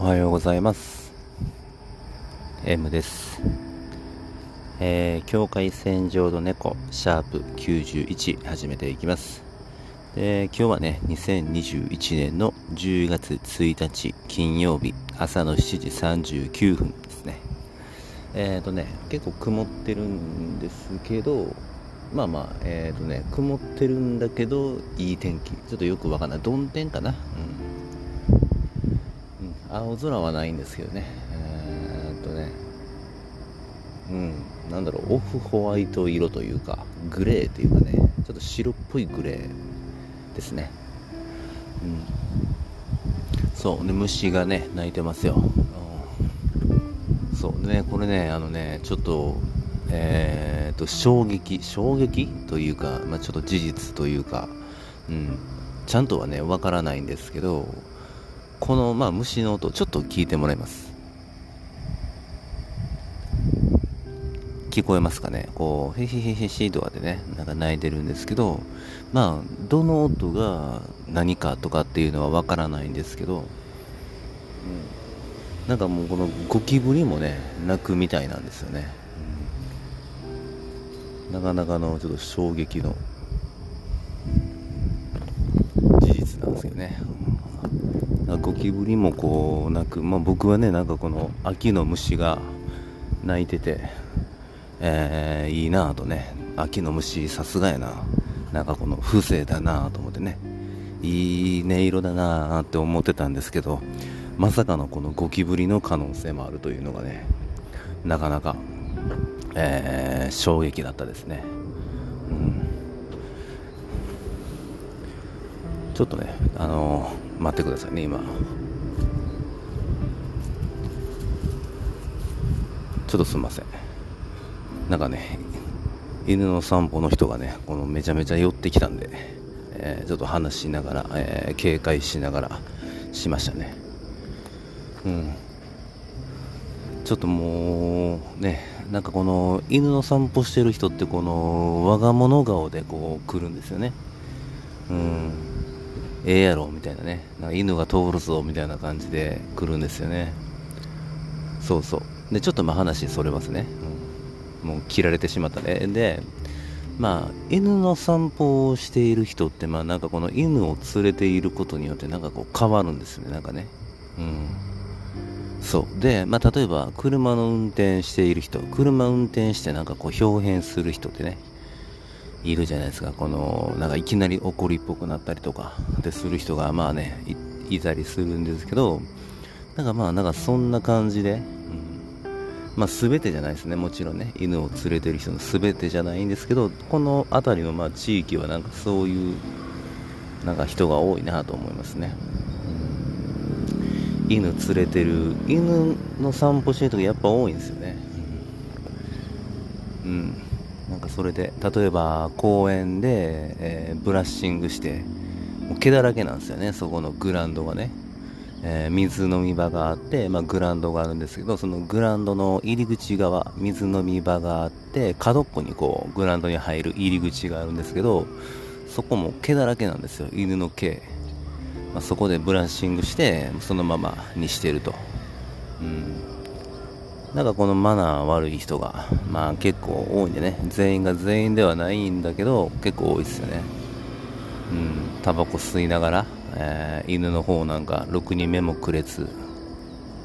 おはようございます。M です。えー、境界線上の猫シャープ91始めていきます。で今日はね2021年の10月1日金曜日朝の7時39分ですね。えっ、ー、とね結構曇ってるんですけどまあまあえっ、ー、とね曇ってるんだけどいい天気。ちょっとよくわかんない。曇天かな？青空はないんですけどね。えー、っとね。うん。なんだろう。オフホワイト色というかグレーというかね。ちょっと白っぽいグレーですね。うん。そう。ね虫がね鳴いてますよ、うん、そう。ねこれねあのねちょっとえー、っと衝撃衝撃というか、まあ、ちょっと事実というか。うん。ちゃんとはねわからないんですけどこの、まあ、虫の音ちょっと聞いてもらいます。聞こえますかね？こうへへへへしとかでねなんか鳴いてるんですけどまあどの音が何かとかっていうのはわからないんですけど、うん、なんかもうこのゴキブリもね鳴くみたいなんですよね、うん、なかなかのちょっと衝撃の事実なんですけどねゴキブリもこうなく、まあ、僕はねなんかこの秋の虫が鳴いてて、えー、いいなぁとね秋の虫さすがやななんかこの風情だなと思ってねいい音色だなって思ってたんですけどまさかのこのゴキブリの可能性もあるというのがねなかなか、えー、衝撃だったですね、うん、ちょっとねあのー待ってくださいね今。ちょっとすみません。なんかね犬の散歩の人がねこのめちゃめちゃ寄ってきたんで、えー、ちょっと話しながら、えー、警戒しながらしましたね。うん。ちょっともうねなんかこの犬の散歩してる人ってこの我が物顔でこう来るんですよね。うん。ええやろみたいなね。なんか犬が通るぞみたいな感じで来るんですよね。そうそう。でちょっとまあ話それますね、うん、もう切られてしまった。ねでまあ犬の散歩をしている人ってまあなんかこの犬を連れていることによってなんかこう変わるんですね。なんかね。うん。そう。で、まあ、例えば車の運転している人車運転してなんかこう表現する人ってね。いるじゃないですか。このなんかいきなり怒りっぽくなったりとか。でする人がまあねいたりするんですけどなんかまあなんかそんな感じで、うん、まあ全てじゃないですね。もちろんね。犬を連れてる人の全てじゃないんですけどこの辺りのまあ地域はなんかそういうなんか人が多いなと思いますね、うん、犬連れてる犬の散歩してる人がやっぱ多いんですよね。うん。なんかそれで例えば公園で、えー、ブラッシングしてもう毛だらけなんですよねそこのグラウンドがね、えー、水飲み場があって、まあ、グラウンドがあるんですけどそのグラウンドの入り口側水飲み場があって角っこにこうグラウンドに入る入り口があるんですけどそこも毛だらけなんですよ犬の毛、まあ、そこでブラッシングしてそのままにしてると、うん。なんかこのマナー悪い人が、まあ結構多いんでね、全員が全員ではないんだけど、結構多いですよね。うん、タバコ吸いながら、えー、犬の方なんか、ろくに目もくれず、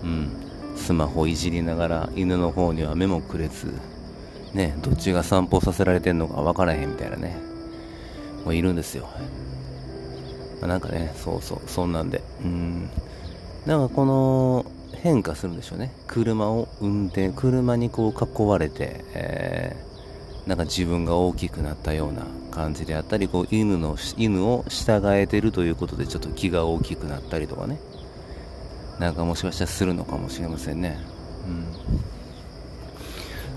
うん、スマホいじりながら、犬の方には目もくれず、ね、どっちが散歩させられてんのか分からへんみたいなね、もういるんですよ。まあ、なんかね、そうそう、そんなんで。うん。なんかこの、変化するんでしょうね。車を運転車にこう囲われて、えー、なんか自分が大きくなったような感じであったりこう犬の犬を従えてるということでちょっと気が大きくなったりとかね。なんかもしかしたらするのかもしれませんね。うん。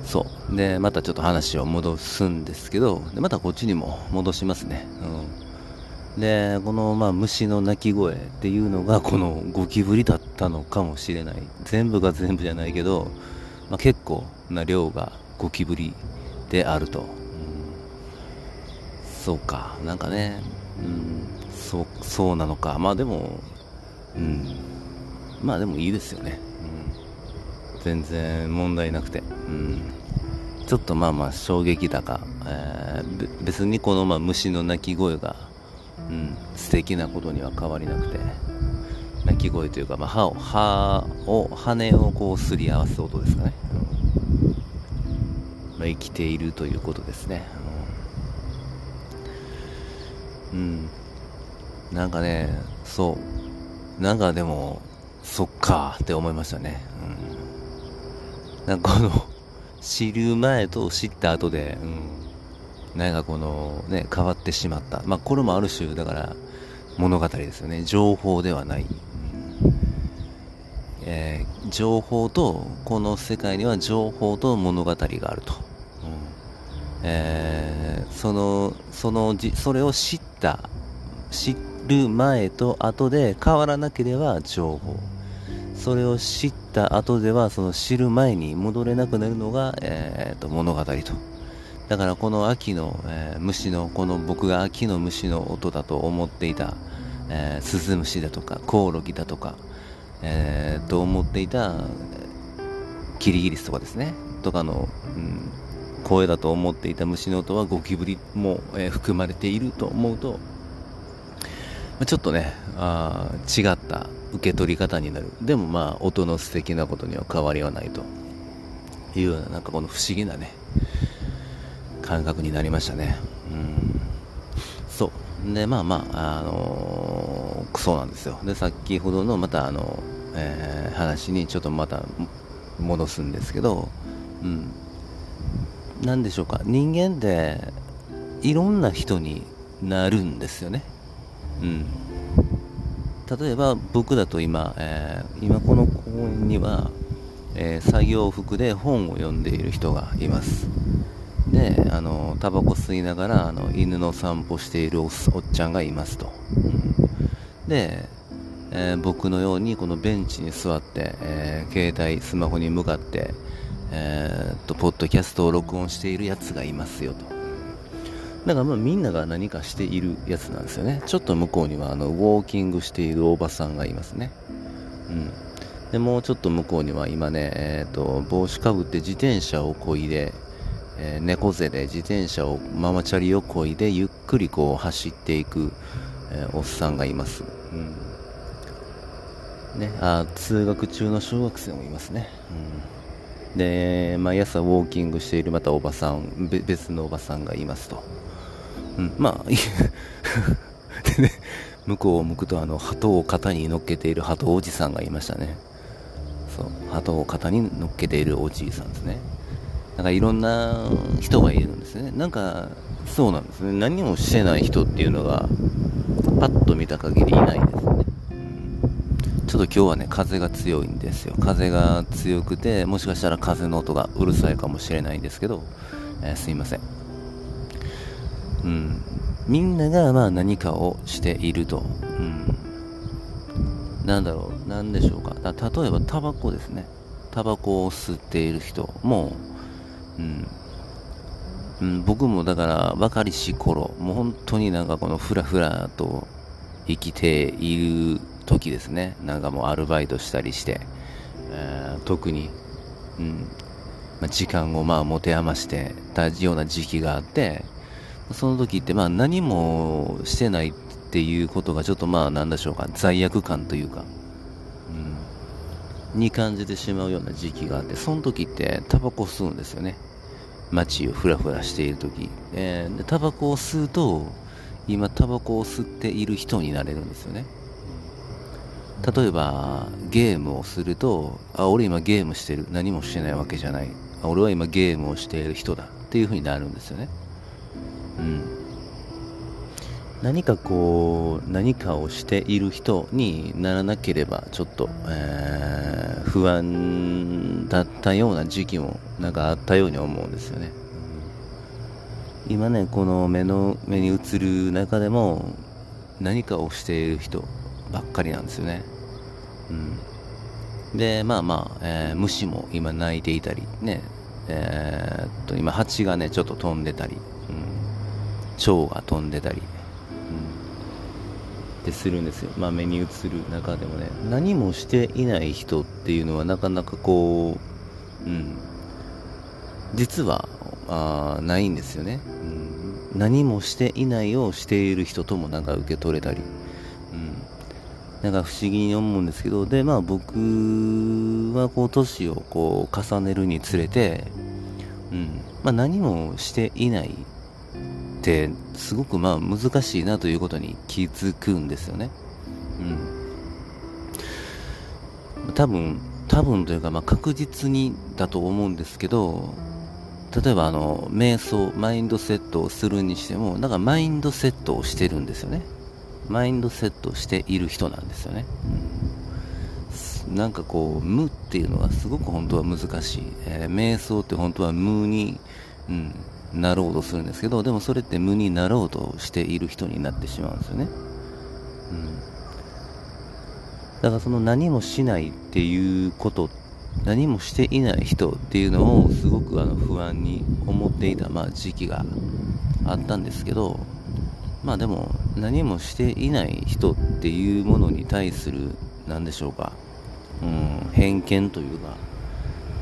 そう。でまたちょっと話を戻すんですけどでまたこっちにも戻しますね。うん。でこの、まあ、虫の鳴き声っていうのがこのゴキブリだったのかもしれない。全部が全部じゃないけど、まあ、結構な量がゴキブリであると、うん、そうか。なんかね、うん、そうそうなのか。まあでもうん。まあでもいいですよね、うん、全然問題なくて、うん、ちょっとまあまあ衝撃だか、えー、別にこのまあ虫の鳴き声が、うん、素敵なことには変わりなくて。鳴き声というか、まあ、歯を歯を羽をこうすり合わす音ですかね、うん。まあ、生きているということですね、うん、うん、なんかねそう。なんかでもそっかって思いましたね。うん。なんかこの、知る前と知った後で、うん。なんかこの、ね、変わってしまった。まあ、これもある種、だから、物語ですよね。情報ではない。うんえー、情報と、この世界には情報と物語があると。うんえー、その、そのじ、それを知った、知る前と後で変わらなければ情報。それを知った後ではその知る前に戻れなくなるのが、えー、と物語とだからこの秋の、えー、虫のこの僕が秋の虫の音だと思っていた、えー、スズムシだとかコオロギだとか、えー、と思っていたキリギリスとかですね。とかの、うん、声だと思っていた虫の音はゴキブリも、えー、含まれていると思うとちょっとねあ違った受け取り方になる。でもまあ音の素敵なことには変わりはないというようななんかこの不思議なね感覚になりましたね。うん。そう。でまあまああのー、そうなんですよ。で先ほどのまたあの、えー、話にちょっとまた戻すんですけどうん。何でしょうか。人間っていろんな人になるんですよね。うん。例えば僕だと今、えー、今この公園には、えー、作業服で本を読んでいる人がいます。であのタバコ吸いながらあの犬の散歩しているおっちゃんがいますと、うん、で、えー、僕のようにこのベンチに座って、え携帯スマホに向かって、えー、っとポッドキャストを録音しているやつがいますよとだからまあみんなが何かしているやつなんですよね。ちょっと向こうにはあのウォーキングしているおばさんがいますね。うん。で、もうちょっと向こうには今ね、えっ、と、帽子かぶって自転車をこいで、えー、猫背で自転車を、ママチャリをこいで、ゆっくりこう走っていく、えー、おっさんがいます。うん。ね、あ通学中の小学生もいますね。うん。で、毎朝ウォーキングしているまたおばさん、別のおばさんがいますと。うん、まあ、でね、向こうを向くと、あの、鳩を肩に乗っけている鳩おじさんがいましたね。そう、鳩を肩に乗っけているおじいさんですね。なんかいろんな人がいるんですね。なんか、そうなんですね。何もしてない人っていうのが、パッと見た限りいないですね。ちょっと今日はね、風が強いんですよ。風が強くて、もしかしたら風の音がうるさいかもしれないんですけど、えー、すいません。うん、みんながまあ何かをしていると、うん、なんだろう、なんでしょうか、例えばタバコですね、タバコを吸っている人も、うん、僕もだから若りし頃、もう本当になんかこのふらふらと生きている時ですね、なんかもうアルバイトしたりして、えー、特に、うん。まあ、時間をまあ持て余してたような時期があって、その時ってまあ何もしてないっていうことがちょっとまあなんでしょうか。罪悪感というか、うん、に感じてしまうような時期があってその時ってタバコ吸うんですよね。街をふらふらしている時、えー、タバコを吸うと今タバコを吸っている人になれるんですよね。例えばゲームをするとあ俺今ゲームしてる。何もしてないわけじゃない。俺は今ゲームをしている人だ。っていう風になるんですよね。うん、何かこう何かをしている人にならなければちょっと、えー、不安だったような時期もなんかあったように思うんですよね。今ねこの目の目に映る中でも何かをしている人ばっかりなんですよね。うん。でまあまあ、えー、虫も今鳴いていたりね。えー、っと今蜂がねちょっと飛んでたり、うん。蝶が飛んでたり、ってするんですよ、まあ、目に映る中でもね。何もしていない人っていうのはなかなかこう、うん、実はあないんですよね、うん、何もしていないをしている人ともなんか受け取れたり、うん、なんか不思議に思うんですけど。でまあ僕はこう年をこう重ねるにつれて、うん。まあ、何もしていないってすごくまあ難しいなということに気づくんですよね。うん、多分多分というかまあ確実にだと思うんですけど例えばあの瞑想マインドセットをするにしてもなんかマインドセットをしてるんですよね。マインドセットしている人なんですよね、うん、なんかこう無っていうのがすごく本当は難しい、えー、瞑想って本当は無に、うん、なろうとするんですけどでもそれって無になろうとしている人になってしまうんですよね、うん、だからその何もしないっていうこと何もしていない人っていうのをすごくあの不安に思っていた、まあ、時期があったんですけどまあでも何もしていない人っていうものに対する何でしょうか、うん、偏見というか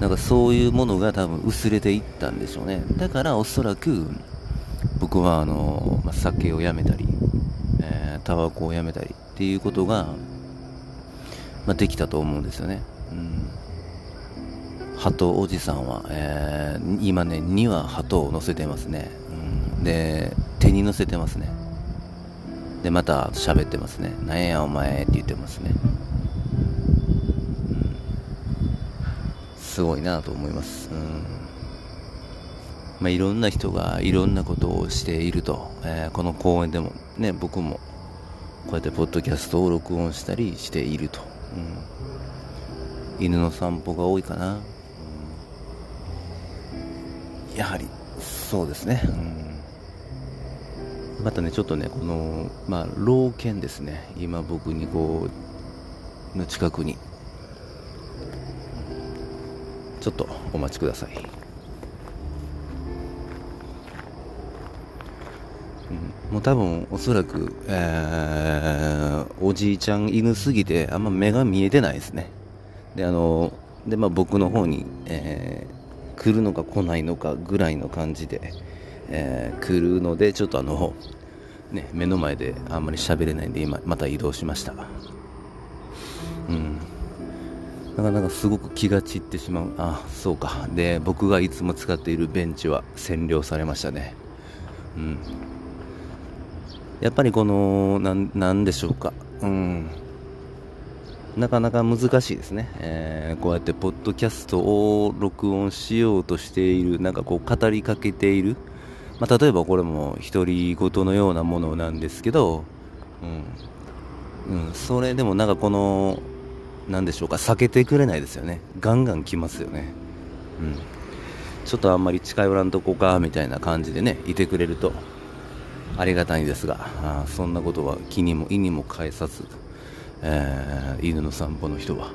なんかそういうものが多分薄れていったんでしょうね。だからおそらく僕はあの、まあ、酒をやめたり、えー、タバコをやめたりっていうことが、まあ、できたと思うんですよね、うん。鳩おじさんは、えー、今ね2羽鳩を乗せてますね、うん、で手に乗せてますね。でまた喋ってますねなんやお前って言ってますね。すごいなと思います。うんまあ、いろんな人がいろんなことをしていると、えー、この公園でもね、僕もこうやってポッドキャストを録音したりしていると。うん、犬の散歩が多いかな。うん、やはり、そうですね。うん、またね、ちょっとね、この、まあ、老犬ですね。今僕にこう、の近くにちょっとお待ちください、もう多分おそらく、えー、おじいちゃん犬すぎてあんま目が見えてないですね。であので、まあ、僕の方に、えー、来るのか来ないのかぐらいの感じで、えー、来るのでちょっとあのね、目の前であんまり喋れないんで今また移動しました。うん。なかなかすごく気が散ってしまう。あそうか。で僕がいつも使っているベンチは占領されましたね。うん。やっぱりこのなんでしょうか。うん。なかなか難しいですね、えー、こうやってポッドキャストを録音しようとしているなんかこう語りかけている、まあ、例えばこれも独り言のようなものなんですけど、うん、うん、それでもなんかこの何でしょうか避けてくれないですよね。ガンガン来ますよね。うん。ちょっとあんまり近寄らんとこかみたいな感じでねいてくれるとありがたいんですがあそんなことは気にも意にも介さず、えー、犬の散歩の人は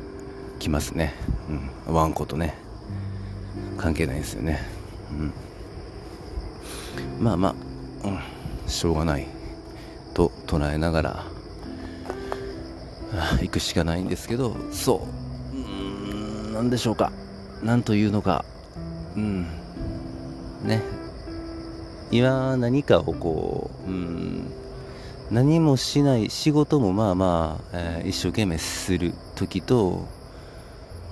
来ますね、うん、ワンコとね関係ないですよね、うん、まあまあ、うん、しょうがない。と捉えながら 行くしかないんですけどそう。うん何でしょうか。何というのか。うん。ね。今何かをこううん。何もしない仕事もまあまあ、えー、一生懸命する時と、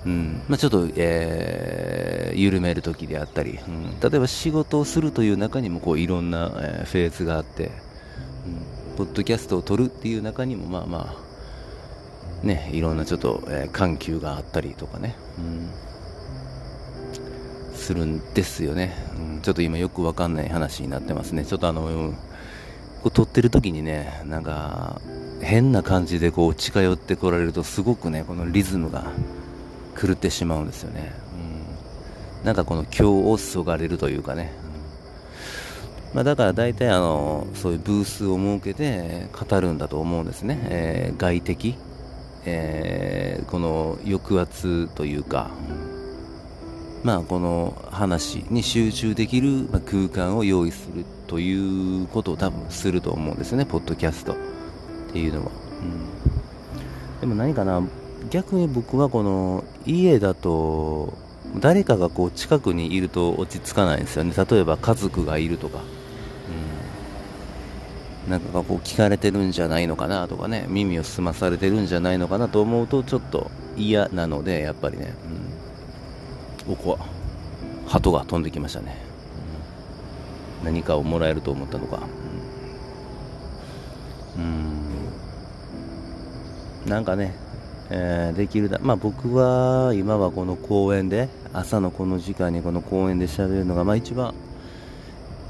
うん。まあ、ちょっと、えー、緩める時であったり、うん、例えば仕事をするという中にもこういろんな、えー、フェーズがあって、うん、ポッドキャストを撮るっていう中にもまあまあね、いろんなちょっと、えー、緩急があったりとかね、うん、するんですよね、うん、ちょっと今よくわかんない話になってますね。ちょっとあの、うん、こう撮ってる時にね、なんか、変な感じでこう近寄ってこられるとすごくね、このリズムが狂ってしまうんですよね。うん、なんかこの今をそがれるというかね、まあ、だから大体あのそういうブースを設けて語るんだと思うんですね、えー、外的えー、この抑圧というか、まあ、この話に集中できる空間を用意するということを多分すると思うんですよね、ポッドキャスト。っていうのは。うん、でも何かな逆に僕はこの家だと誰かがこう近くにいると落ち着かないんですよね。例えば家族がいるとか、なんかこう聞かれてるんじゃないのかなとかね耳を澄まされてるんじゃないのかなと思うとちょっと嫌なのでやっぱりね、うん、おこは鳩が飛んできましたね、何かをもらえると思ったのか。うん。なんかねえー、できるだ、まあ、僕は今はこの公園で朝のこの時間にこの公園で喋るのが、まあ、一番、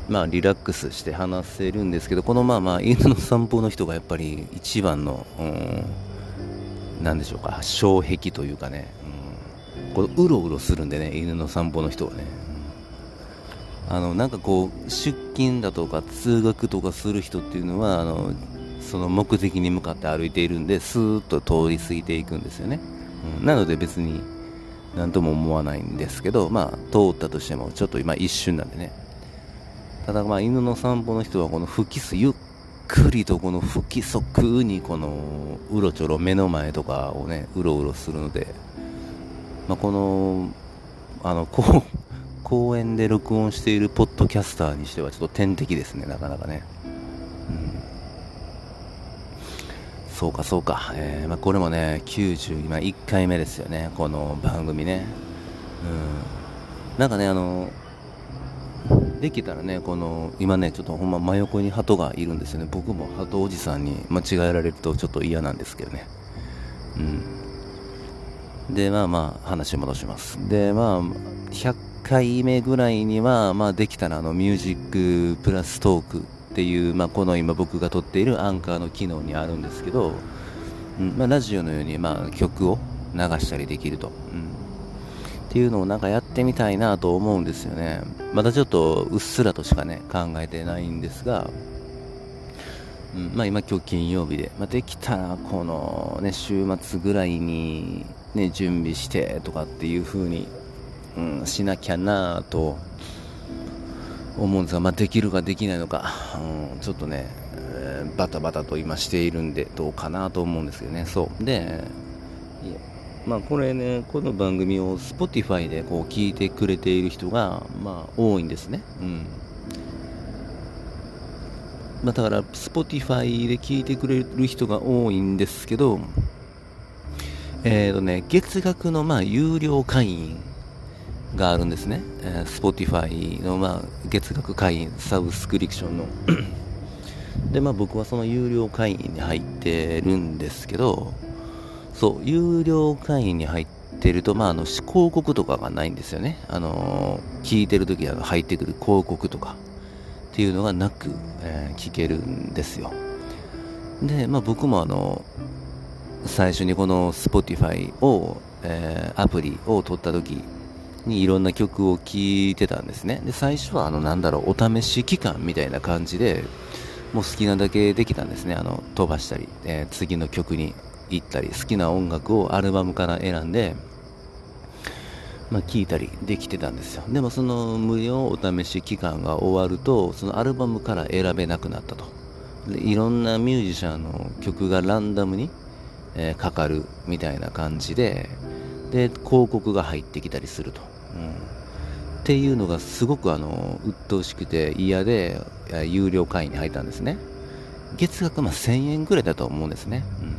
まあ、リラックスして話せるんですけどこのまあまあ 犬の散歩の人がやっぱり一番の、うん、なでしょうか障壁というかね、うん、こううろうろするんでね犬の散歩の人はね、あのなんかこう出勤だとか通学とかする人っていうのはあのその目的に向かって歩いているんでスーッと通り過ぎていくんですよね、うん、なので別に何とも思わないんですけどまあ通ったとしてもちょっと今一瞬なんでね。ただまあ犬の散歩の人はこの不規則ゆっくりとこの不規則にこのうろちょろ目の前とかをねうろうろするので、まあ、このあの公園で録音しているポッドキャスターにしてはちょっと天敵ですねなかなかね。うん。そうかそうか、えーまあ、これもね90今1回目ですよねこの番組ね。うん。なんかねあのできたらねこの今ねちょっとほんま真横に鳩がいるんですよね。僕も鳩おじさんに間違えられるとちょっと嫌なんですけどね。うん。でまあまあ話戻します。でまあ100回目ぐらいにはまあできたらあのミュージックプラストークっていう、まあ、この今僕が撮っているアンカーの機能にあるんですけど、うんまあ、ラジオのように、まあ、曲を流したりできると、うん、っていうのをなんかやってみたいなと思うんですよね。まだちょっとうっすらとしかね考えてないんですが、うんまあ、今今日金曜日で、まあ、できたらこの、ね、週末ぐらいに、ね、準備してとかっていう風に、うん、しなきゃなと思うんですが、まあ、できるかできないのか、うん、ちょっとね、えー、バタバタと今しているんでどうかなと思うんですけどね。そう。でまあこれねこの番組を Spotify でこう聞いてくれている人がまあ多いんですね。うん。まあ、だから Spotify で聞いてくれる人が多いんですけどえっ、ー、とね月額のまあ有料会員があるんですね、えー、Spotify の、まあ、月額会員サブスクリプションの。でまあ僕はその有料会員に入ってるんですけどそう有料会員に入ってると、まあ、あの広告とかがないんですよねあの、聞いてる時に入ってくる広告とかっていうのがなく、えー、聞けるんですよで、まあ、僕もあの最初にこの Spotify を、えー、アプリを取った時にいろんな曲を聴いてたんですね。で、最初はあの、なんだろう、お試し期間みたいな感じで、もう好きなだけできたんですね。あの、飛ばしたり、えー、次の曲に行ったり、好きな音楽をアルバムから選んで、まあ、聞いたりできてたんですよ。でもその無料お試し期間が終わると、そのアルバムから選べなくなったと。でいろんなミュージシャンの曲がランダムに、えー、かかるみたいな感じで、で、広告が入ってきたりすると。うん、っていうのがすごくあの鬱陶しくて嫌で有料会員に入ったんですね月額ま1000円ぐらいだと思うんですね、うん、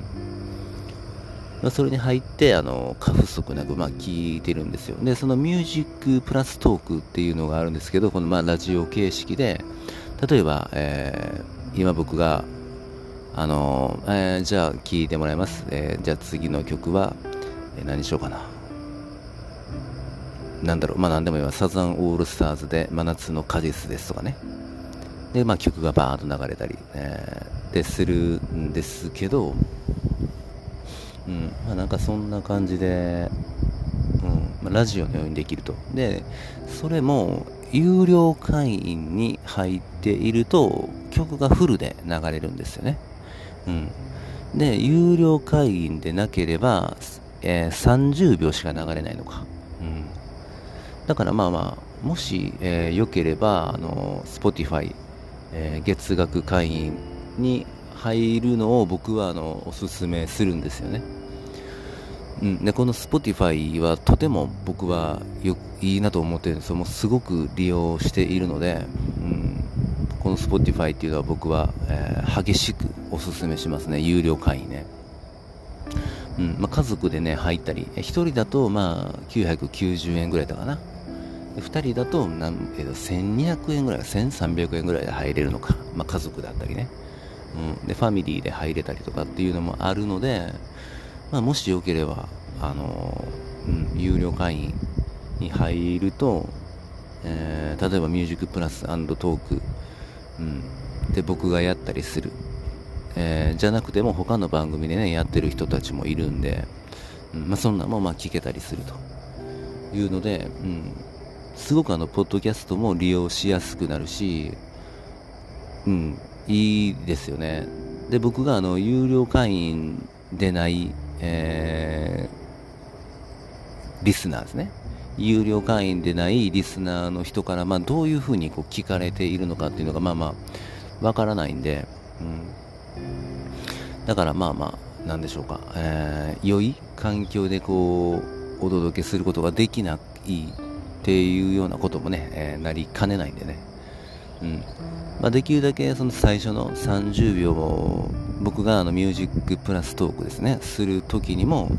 それに入ってあの過不足なくまあ聞いてるんですよ。でそのミュージックプラストークっていうのがあるんですけどこのまあラジオ形式で例えば、えー、今僕があのえー、じゃあ聞いてもらいます、えー、じゃあ次の曲は、えー、何しようかな。なんだろう、まあ何でもいいわ、サザンオールスターズで真夏の果実ですとかね。で、まあ曲がバーッと流れたり、えー、でするんですけど、うん、まあなんかそんな感じで、うんまあ、ラジオのようにできると。で、それも有料会員に入っていると曲がフルで流れるんですよね。うん。で、有料会員でなければ、えー、30秒しか流れないのか。うん。だからまあまあ、もし、えー、良ければ、あの、Spotify、えー、月額会員に入るのを僕はあのおすすめするんですよね。うん、でこの Spotify はとても僕はよいいなと思ってるんですよ。もうすごく利用しているので、うん、この Spotify っていうのは僕は、えー、激しくおすすめしますね。有料会員ね。うんまあ、家族でね、入ったり、1人だとまあ990円ぐらいだかな。2人だと何、えー、1200円ぐらい、1300円ぐらいで入れるのか。まあ、家族だったりね。うん、で、ファミリーで入れたりとかっていうのもあるので、まあ、もしよければ、あの、うん、有料会員に入ると、えー、例えばミュージックプラストーク、うん、で僕がやったりする、えー、じゃなくても他の番組でねやってる人たちもいるんで、うんまあ、そんなもまあ聞けたりすると。いうので、うん、すごくあのポッドキャストも利用しやすくなるし、うん、いいですよね。で僕があの有料会員でないえー、リスナーですね。有料会員でないリスナーの人から、まあ、どういうふうにこう聞かれているのかっていうのが、まあまあ、わからないんで、うん。だからまあまあ、なんでしょうか、えー、良い環境でこう、お届けすることができないっていうようなこともね、えー、なりかねないんでね。うん。まあ、できるだけその最初の30秒を僕があのミュージックプラストークですね。する時にも、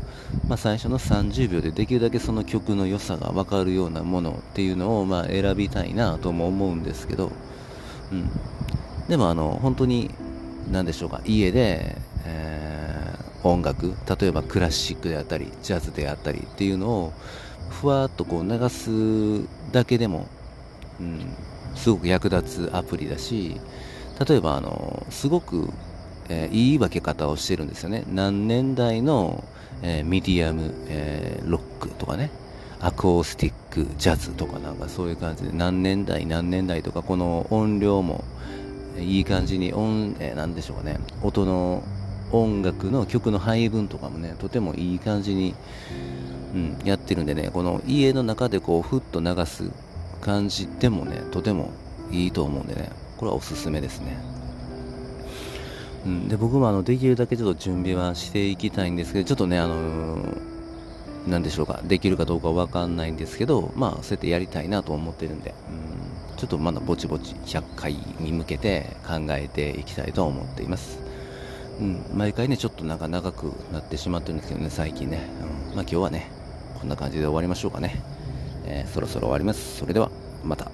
まあ、最初の30秒でできるだけその曲の良さが分かるようなものっていうのをまあ選びたいなとも思うんですけど、うん、でもあの本当に何でしょうか。家で、えー、音楽例えばクラシックであったりジャズであったりっていうのをふわっとこう流すだけでも、うん、すごく役立つアプリだし例えばあのすごく、えー、いい分け方をしてるんですよね。何年代の、えー、ミディアム、えー、ロックとかね。アコースティックジャズとかなんかそういう感じで何年代何年代とかこの音量もいい感じに音、えー、なんでしょうかね。音の音楽の曲の配分とかもねとてもいい感じに、うん、やってるんでねこの家の中でこうふっと流す感じでもね、とてもいいと思うんでね、これはおすすめですね。うん、で僕もあのできるだけちょっと準備はしていきたいんですけど、ちょっとね、あのー、なんでしょうか、できるかどうかわかんないんですけど、まあ、そうやってやりたいなと思ってるんで、うん、ちょっとまだぼちぼち100回に向けて考えていきたいと思っています。うん、毎回ね、ちょっとなんか長くなってしまってるんですけどね、最近ね。うん、まあ今日はね、こんな感じで終わりましょうかね。えー、そろそろ終わります。それでは、また。